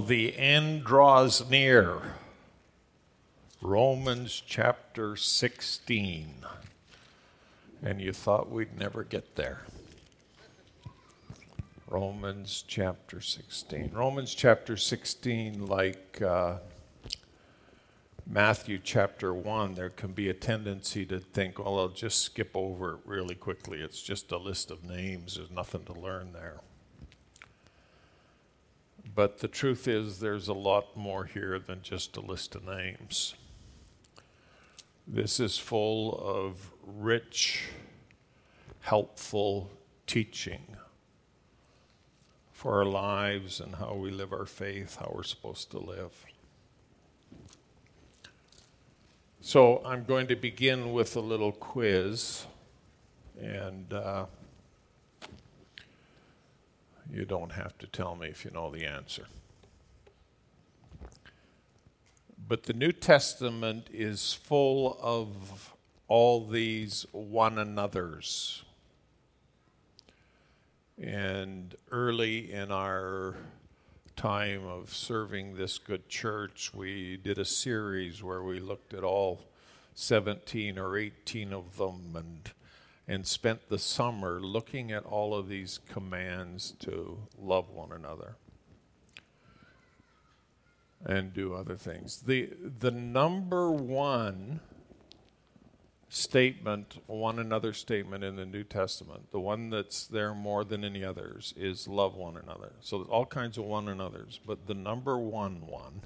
The end draws near. Romans chapter 16. And you thought we'd never get there. Romans chapter 16. Romans chapter 16, like uh, Matthew chapter 1, there can be a tendency to think, well, I'll just skip over it really quickly. It's just a list of names, there's nothing to learn there. But the truth is, there's a lot more here than just a list of names. This is full of rich, helpful teaching for our lives and how we live our faith, how we're supposed to live. So I'm going to begin with a little quiz, and uh, you don't have to tell me if you know the answer. But the New Testament is full of all these one another's. And early in our time of serving this good church, we did a series where we looked at all 17 or 18 of them and and spent the summer looking at all of these commands to love one another and do other things. The, the number one statement, one another statement in the New Testament, the one that's there more than any others, is love one another. So there's all kinds of one another's, but the number one one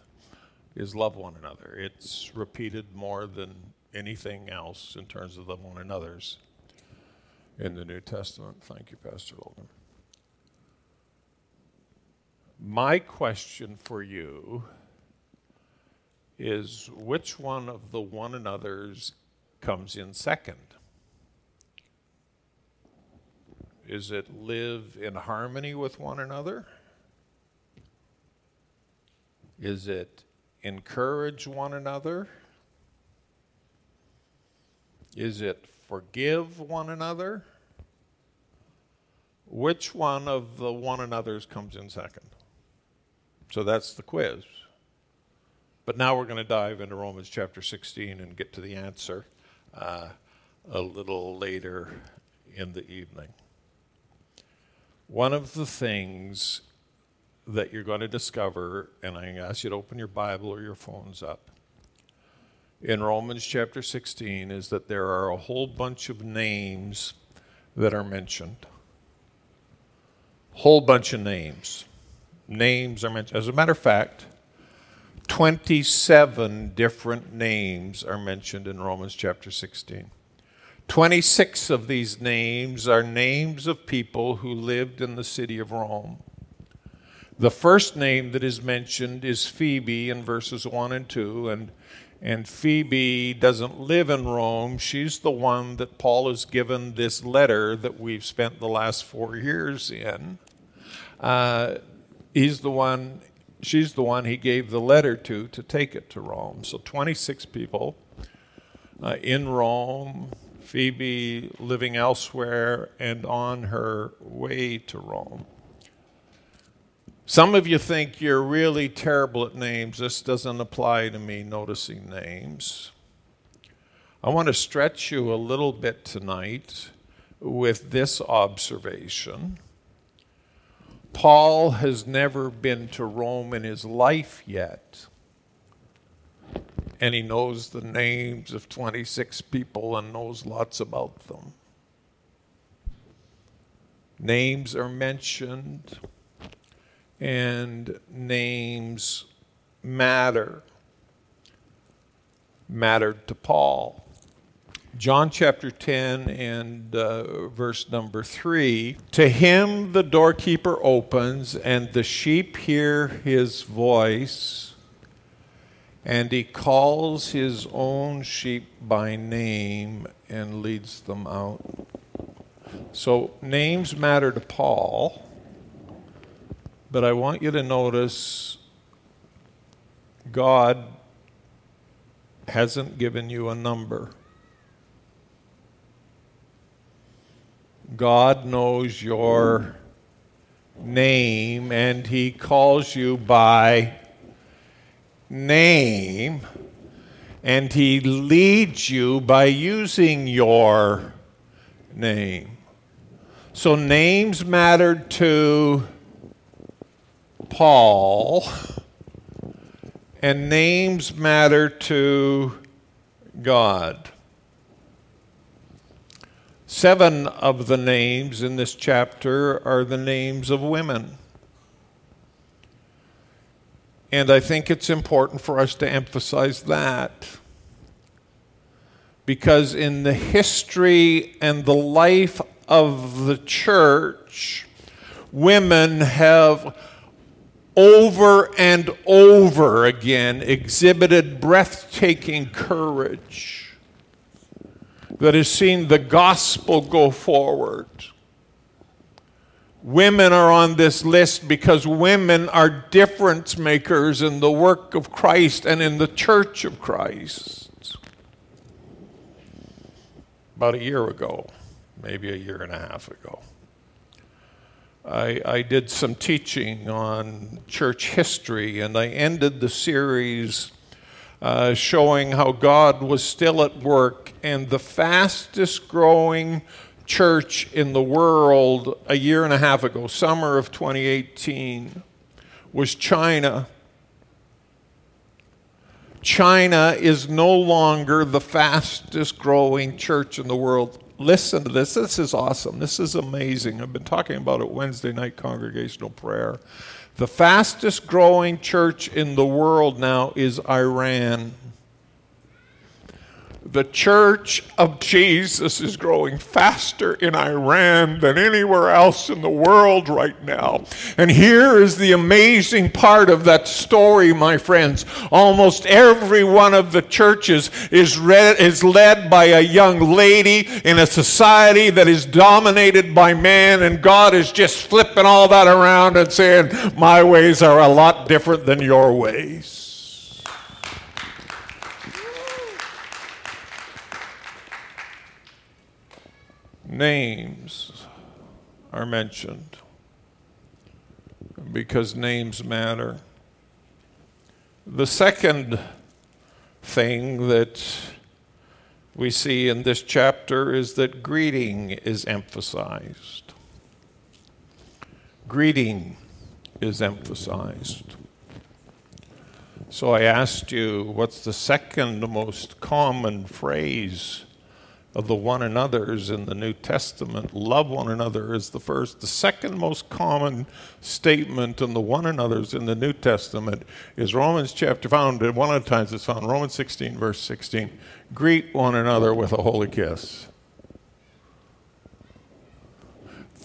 is love one another. It's repeated more than anything else in terms of the one another's in the New Testament. Thank you, Pastor Logan. My question for you is which one of the one another's comes in second? Is it live in harmony with one another? Is it encourage one another? Is it forgive one another? Which one of the one another's comes in second? So that's the quiz. But now we're going to dive into Romans chapter 16 and get to the answer uh, a little later in the evening. One of the things that you're going to discover, and I ask you to open your Bible or your phones up, in Romans chapter 16 is that there are a whole bunch of names that are mentioned. Whole bunch of names. Names are mentioned. As a matter of fact, 27 different names are mentioned in Romans chapter 16. 26 of these names are names of people who lived in the city of Rome. The first name that is mentioned is Phoebe in verses 1 and 2, and and Phoebe doesn't live in Rome. She's the one that Paul has given this letter that we've spent the last four years in. Uh, he's the one, she's the one he gave the letter to to take it to Rome. So 26 people uh, in Rome, Phoebe living elsewhere, and on her way to Rome. Some of you think you're really terrible at names. This doesn't apply to me, noticing names. I want to stretch you a little bit tonight with this observation. Paul has never been to Rome in his life yet, and he knows the names of 26 people and knows lots about them. Names are mentioned and names matter. Mattered to Paul. John chapter 10 and uh, verse number 3 To him the doorkeeper opens, and the sheep hear his voice, and he calls his own sheep by name and leads them out. So, names matter to Paul, but I want you to notice God hasn't given you a number. God knows your name and He calls you by name and He leads you by using your name. So names mattered to Paul, and names matter to God. Seven of the names in this chapter are the names of women. And I think it's important for us to emphasize that. Because in the history and the life of the church, women have over and over again exhibited breathtaking courage that has seen the gospel go forward. Women are on this list because women are difference makers in the work of Christ and in the church of Christ. About a year ago, maybe a year and a half ago. I, I, did some teaching on church history, and I ended the series uh, showing how God was still at work, and the fastest growing church in the world a year and a half ago, summer of 2018, was China. China is no longer the fastest growing church in the world listen to this. This is awesome. This is amazing. I've been talking about it Wednesday night congregational prayer. The fastest growing church in the world now is Iran the church of Jesus is growing faster in Iran than anywhere else in the world right now. And here is the amazing part of that story, my friends. Almost every one of the churches is, read, is led by a young lady in a society that is dominated by man, and God is just flipping all that around and saying, My ways are a lot different than your ways. Names are mentioned because names matter. The second thing that we see in this chapter is that greeting is emphasized. Greeting is emphasized. So I asked you, what's the second most common phrase of the one another's in the New Testament. Love one another is the first. The second most common statement in the one another's in the New Testament is Romans chapter found, one of the times it's found, Romans 16, verse 16. Greet one another with a holy kiss.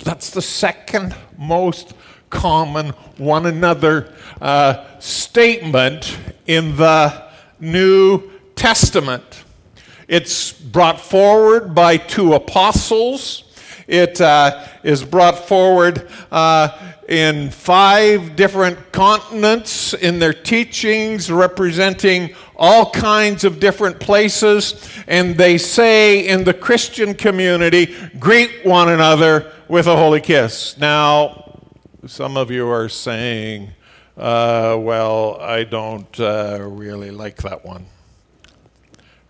That's the second most common one another uh, statement in the New Testament. It's brought forward by two apostles. It uh, is brought forward uh, in five different continents in their teachings, representing all kinds of different places. And they say in the Christian community, greet one another with a holy kiss. Now, some of you are saying, uh, well, I don't uh, really like that one.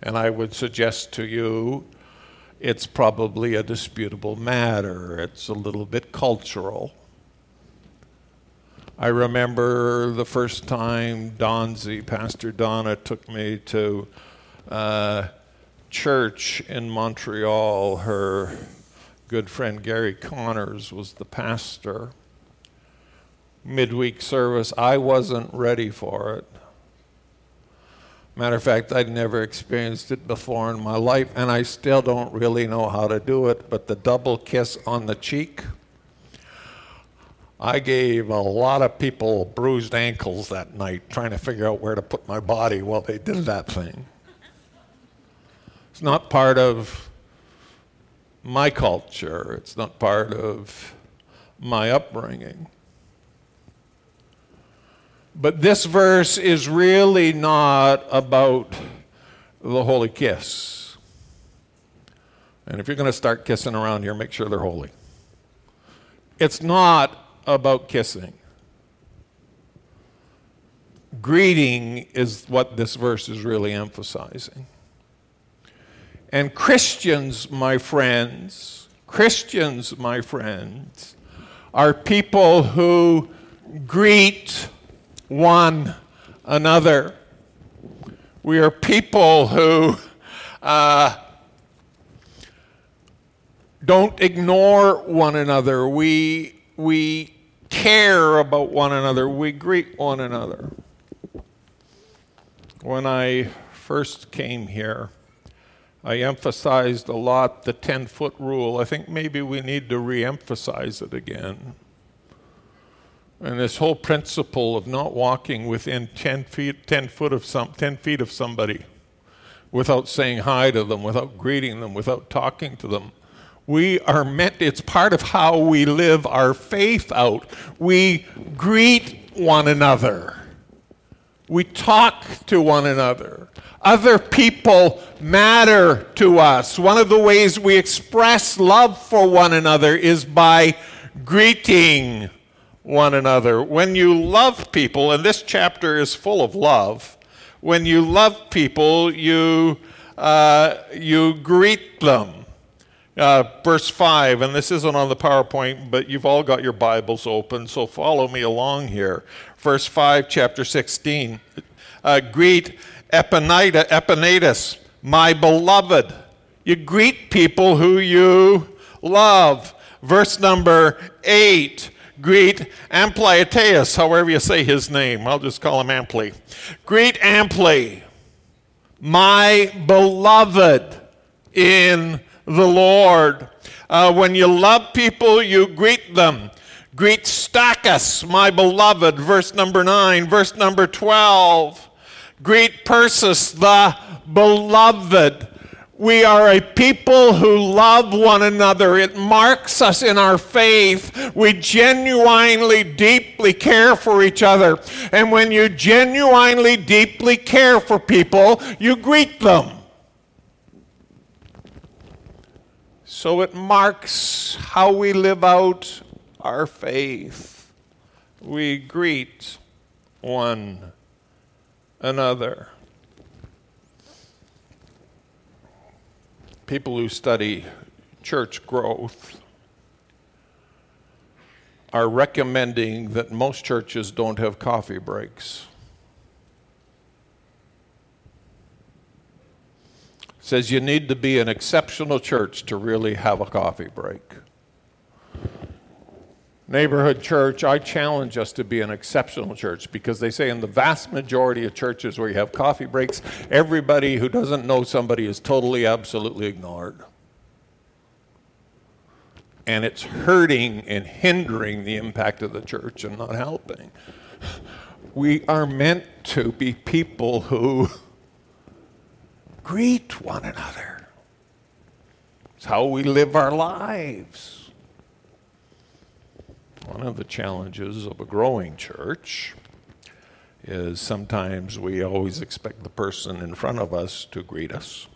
And I would suggest to you it's probably a disputable matter. It's a little bit cultural. I remember the first time Donzi, Pastor Donna, took me to uh, church in Montreal. Her good friend Gary Connors was the pastor. Midweek service, I wasn't ready for it. Matter of fact, I'd never experienced it before in my life, and I still don't really know how to do it. But the double kiss on the cheek, I gave a lot of people bruised ankles that night trying to figure out where to put my body while they did that thing. It's not part of my culture, it's not part of my upbringing. But this verse is really not about the holy kiss. And if you're going to start kissing around here, make sure they're holy. It's not about kissing. Greeting is what this verse is really emphasizing. And Christians, my friends, Christians, my friends, are people who greet one another. We are people who uh, don't ignore one another. We, we care about one another. We greet one another. When I first came here, I emphasized a lot the 10 foot rule. I think maybe we need to re emphasize it again. And this whole principle of not walking within 10 feet, 10 foot of some, 10 feet of somebody without saying hi to them, without greeting them, without talking to them. We are meant, it's part of how we live our faith out. We greet one another. We talk to one another. Other people matter to us. One of the ways we express love for one another is by greeting one another. When you love people, and this chapter is full of love, when you love people, you, uh, you greet them. Uh, verse 5, and this isn't on the PowerPoint, but you've all got your Bibles open, so follow me along here. Verse 5, chapter 16. Uh, greet Epaenetus, Epaenetus, my beloved. You greet people who you love. Verse number 8 Greet Ampliateus, however you say his name. I'll just call him Ampli. Greet Ampli, my beloved in the Lord. Uh, when you love people, you greet them. Greet Stachys, my beloved, verse number 9. Verse number 12. Greet Persis, the beloved. We are a people who love one another. It marks us in our faith. We genuinely, deeply care for each other. And when you genuinely, deeply care for people, you greet them. So it marks how we live out our faith. We greet one another. People who study church growth are recommending that most churches don't have coffee breaks. says you need to be an exceptional church to really have a coffee break. Neighborhood church, I challenge us to be an exceptional church because they say in the vast majority of churches where you have coffee breaks, everybody who doesn't know somebody is totally, absolutely ignored. And it's hurting and hindering the impact of the church and not helping. We are meant to be people who greet one another. It's how we live our lives. One of the challenges of a growing church is sometimes we always expect the person in front of us to greet us.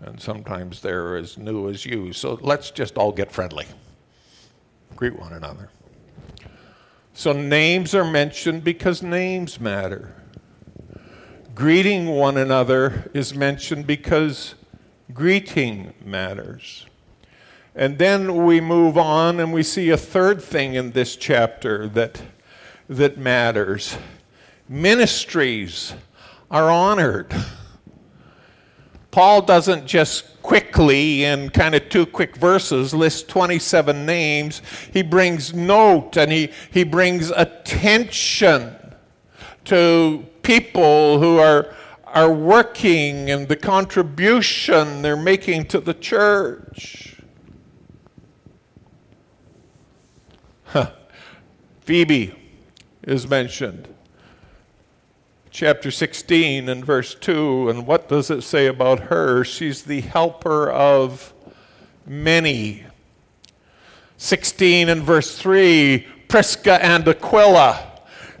And sometimes they're as new as you. So let's just all get friendly. Greet one another. So names are mentioned because names matter. Greeting one another is mentioned because greeting matters. And then we move on and we see a third thing in this chapter that, that matters. Ministries are honored. Paul doesn't just quickly, in kind of two quick verses, list 27 names. He brings note and he, he brings attention to people who are, are working and the contribution they're making to the church. Phoebe is mentioned. Chapter 16 and verse 2. And what does it say about her? She's the helper of many. 16 and verse 3 Prisca and Aquila.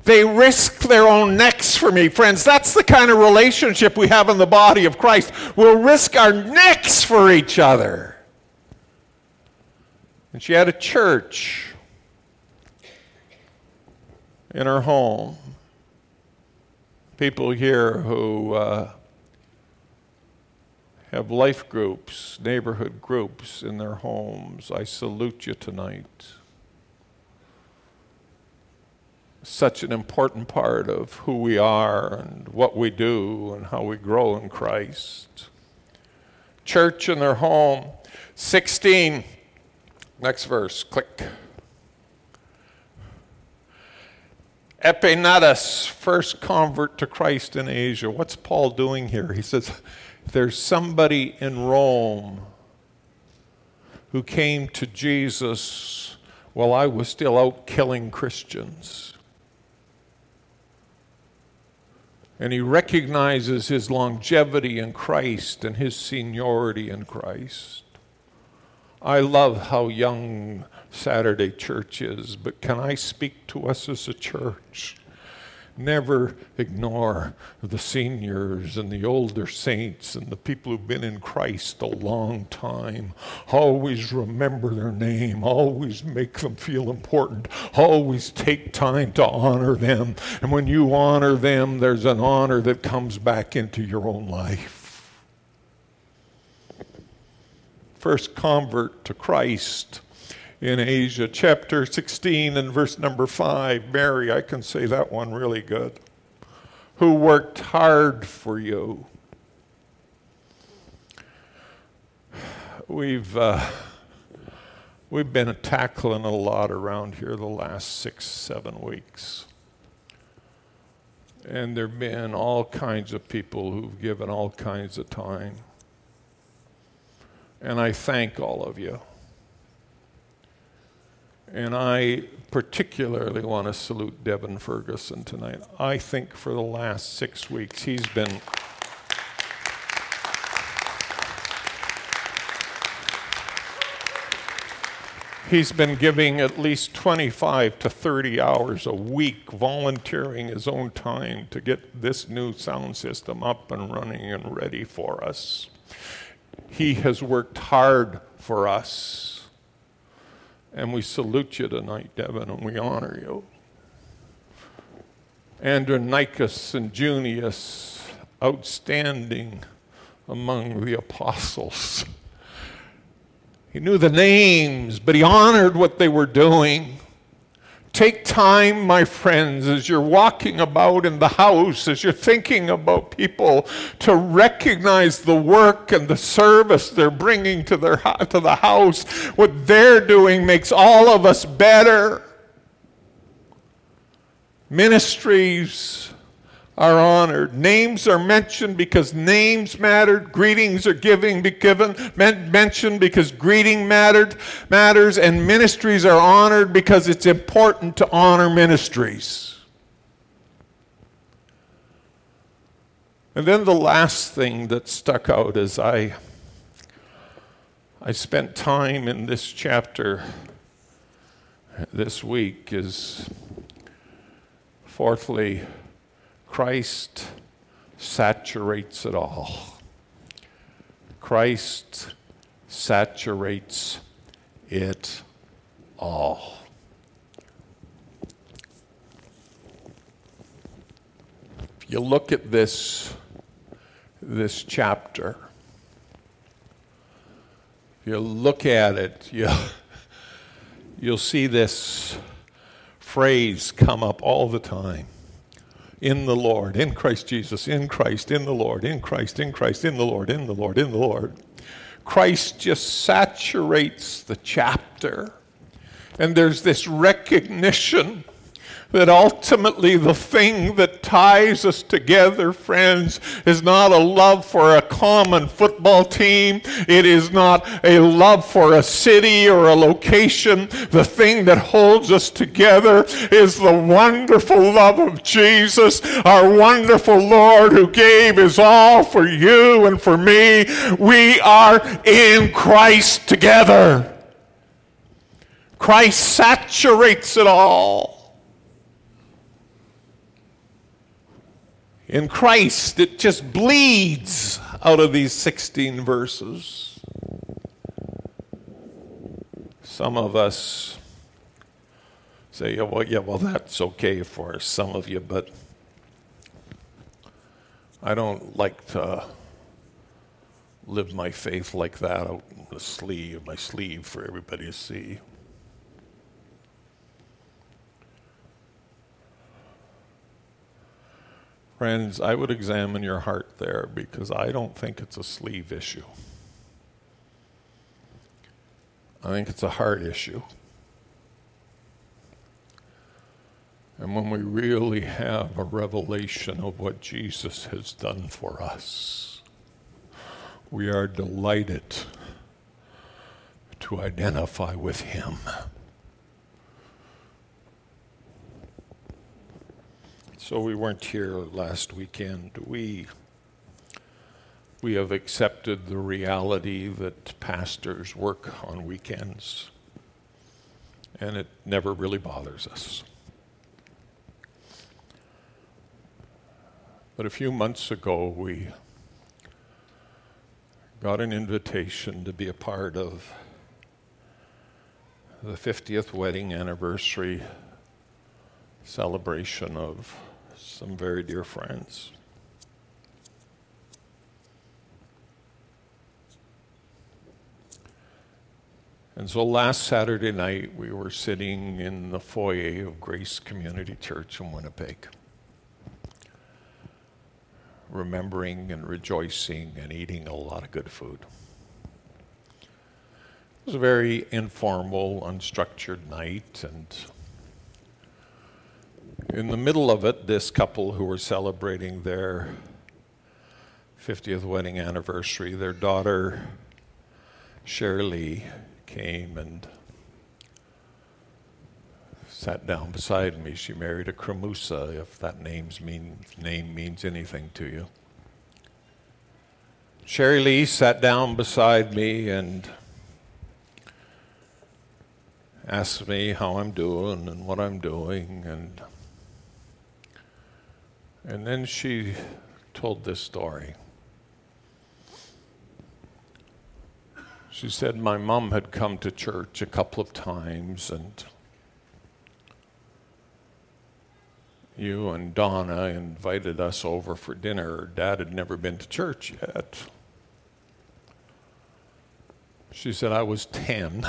They risk their own necks for me. Friends, that's the kind of relationship we have in the body of Christ. We'll risk our necks for each other. And she had a church in her home. People here who uh, have life groups, neighborhood groups in their homes, I salute you tonight. Such an important part of who we are and what we do and how we grow in Christ. Church in their home. 16. Next verse. Click. Epaenetus, first convert to Christ in Asia. What's Paul doing here? He says, There's somebody in Rome who came to Jesus while I was still out killing Christians. And he recognizes his longevity in Christ and his seniority in Christ. I love how young Saturday church is, but can I speak to us as a church? Never ignore the seniors and the older saints and the people who've been in Christ a long time. Always remember their name. Always make them feel important. Always take time to honor them. And when you honor them, there's an honor that comes back into your own life. First convert to Christ in Asia, chapter 16 and verse number 5. Mary, I can say that one really good. Who worked hard for you. We've, uh, we've been tackling a lot around here the last six, seven weeks. And there have been all kinds of people who've given all kinds of time. And I thank all of you. And I particularly want to salute Devin Ferguson tonight. I think for the last six weeks, he's been. He's been giving at least 25 to 30 hours a week, volunteering his own time to get this new sound system up and running and ready for us. He has worked hard for us. And we salute you tonight, Devin, and we honor you. Andronicus and Junius, outstanding among the apostles. He knew the names, but he honored what they were doing. Take time, my friends, as you're walking about in the house, as you're thinking about people, to recognize the work and the service they're bringing to, their, to the house. What they're doing makes all of us better. Ministries are honored. Names are mentioned because names mattered. Greetings are giving, given, mentioned because greeting mattered, matters. And ministries are honored because it's important to honor ministries. And then the last thing that stuck out as I, I spent time in this chapter this week is fourthly, Christ saturates it all. Christ saturates it all. If you look at this, this chapter, if you look at it, you, you'll see this phrase come up all the time in the Lord, in Christ Jesus, in Christ, in the Lord, in Christ, in Christ, in the Lord, in the Lord, in the Lord. Christ just saturates the chapter. And there's this recognition that ultimately the thing that ties us together, friends, is not a love for a common football team. It is not a love for a city or a location. The thing that holds us together is the wonderful love of Jesus, our wonderful Lord who gave his all for you and for me. We are in Christ together. Christ saturates it all. In Christ, it just bleeds out of these 16 verses. Some of us say, yeah, well, yeah, well, that's okay for some of you, but I don't like to live my faith like that out in the sleeve, my sleeve for everybody to see. Friends, I would examine your heart there because I don't think it's a sleeve issue. I think it's a heart issue. And when we really have a revelation of what Jesus has done for us, we are delighted to identify with Him. So we weren't here last weekend. We we have accepted the reality that pastors work on weekends, and it never really bothers us. But a few months ago, we got an invitation to be a part of the 50th wedding anniversary celebration of some very dear friends. And so last Saturday night, we were sitting in the foyer of Grace Community Church in Winnipeg, remembering and rejoicing and eating a lot of good food. It was a very informal, unstructured night, and in the middle of it, this couple who were celebrating their 50th wedding anniversary, their daughter, Shirley, came and sat down beside me. She married a Cremusa, if that name's mean, name means anything to you. Sherry Lee sat down beside me and asked me how I'm doing and what I'm doing and and then she told this story. She said, My mom had come to church a couple of times, and you and Donna invited us over for dinner. Dad had never been to church yet. She said, I was 10.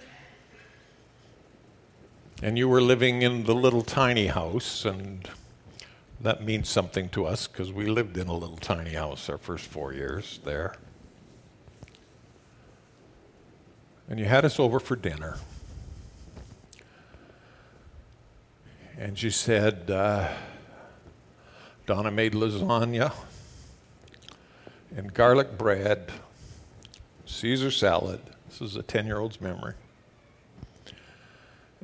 and you were living in the little tiny house, and that means something to us because we lived in a little tiny house our first four years there. And you had us over for dinner. And she said, uh, Donna made lasagna and garlic bread, Caesar salad. This is a 10 year old's memory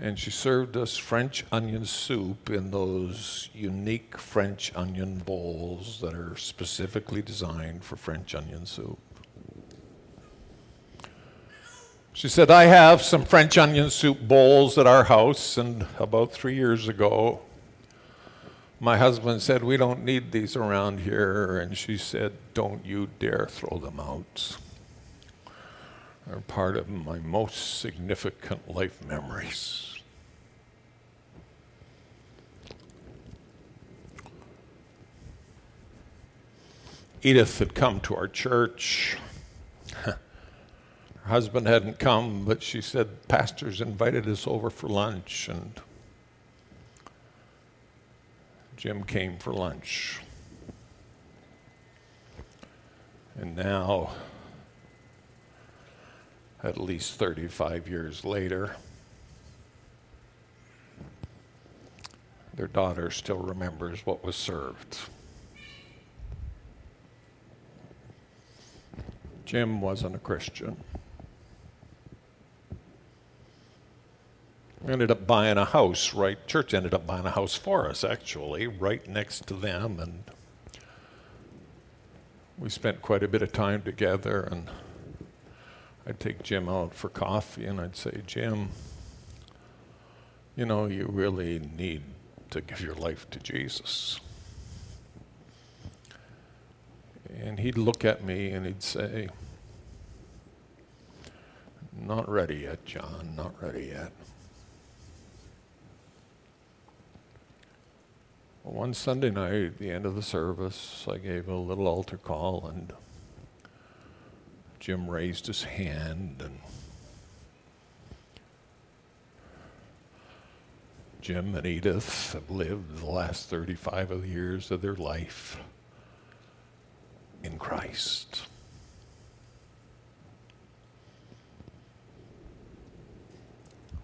and she served us French onion soup in those unique French onion bowls that are specifically designed for French onion soup. She said, I have some French onion soup bowls at our house, and about three years ago, my husband said, We don't need these around here. And she said, Don't you dare throw them out. They're part of my most significant life memories. Edith had come to our church. Her husband hadn't come, but she said, Pastors invited us over for lunch, and Jim came for lunch. And now, at least 35 years later, their daughter still remembers what was served. Jim wasn't a Christian. We ended up buying a house, right? Church ended up buying a house for us, actually, right next to them. And we spent quite a bit of time together. And I'd take Jim out for coffee and I'd say, Jim, you know, you really need to give your life to Jesus. And he'd look at me and he'd say, Not ready yet, John, not ready yet. Well, one Sunday night, at the end of the service, I gave a little altar call, and Jim raised his hand, and Jim and Edith have lived the last 35 of years of their life Christ.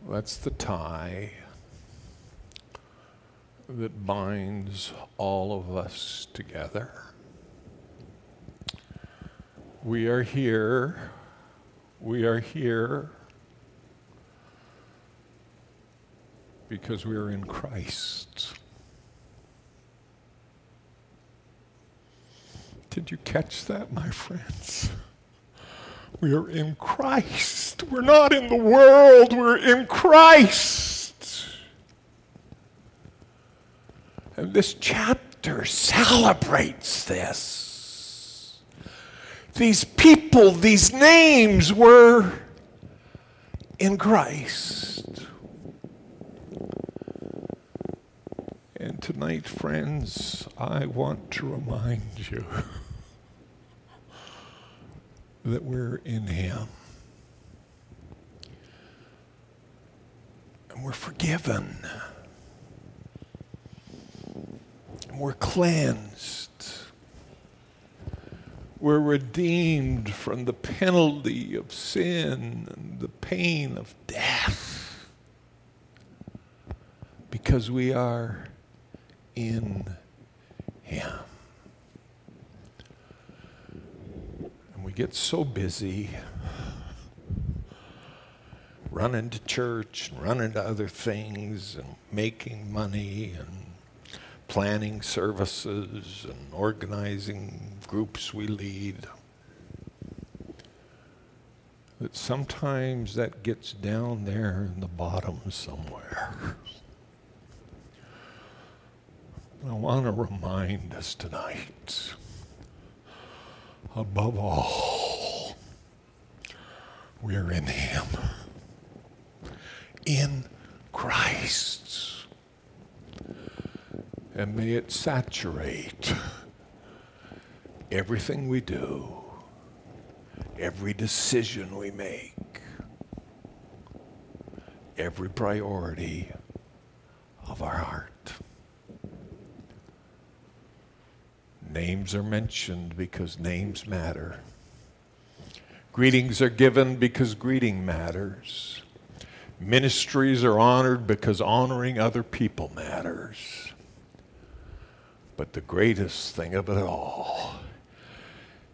That's the tie that binds all of us together. We are here. We are here because we are in Christ. Did you catch that, my friends? We are in Christ. We're not in the world, we're in Christ. And this chapter celebrates this. These people, these names were in Christ. And tonight, friends, I want to remind you that we're in Him. And we're forgiven. And we're cleansed. We're redeemed from the penalty of sin and the pain of death because we are in Him. And we get so busy running to church and running to other things and making money and planning services and organizing groups we lead. That sometimes that gets down there in the bottom somewhere. I want to remind us tonight, above all, we're in Him, in Christ. And may it saturate everything we do, every decision we make, every priority of our heart. Names are mentioned because names matter. Greetings are given because greeting matters. Ministries are honored because honoring other people matters. But the greatest thing of it all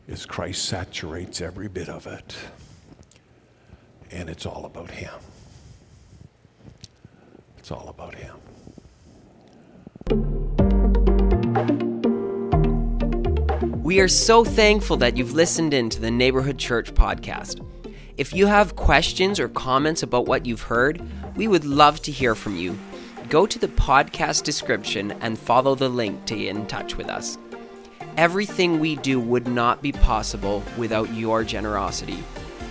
is Christ saturates every bit of it. And it's all about Him. It's all about Him. We are so thankful that you've listened in to the Neighborhood Church podcast. If you have questions or comments about what you've heard, we would love to hear from you. Go to the podcast description and follow the link to get in touch with us. Everything we do would not be possible without your generosity.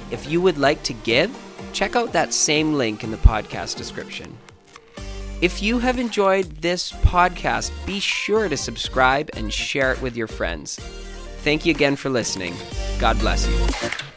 If you would like to give, check out that same link in the podcast description. If you have enjoyed this podcast, be sure to subscribe and share it with your friends. Thank you again for listening. God bless you.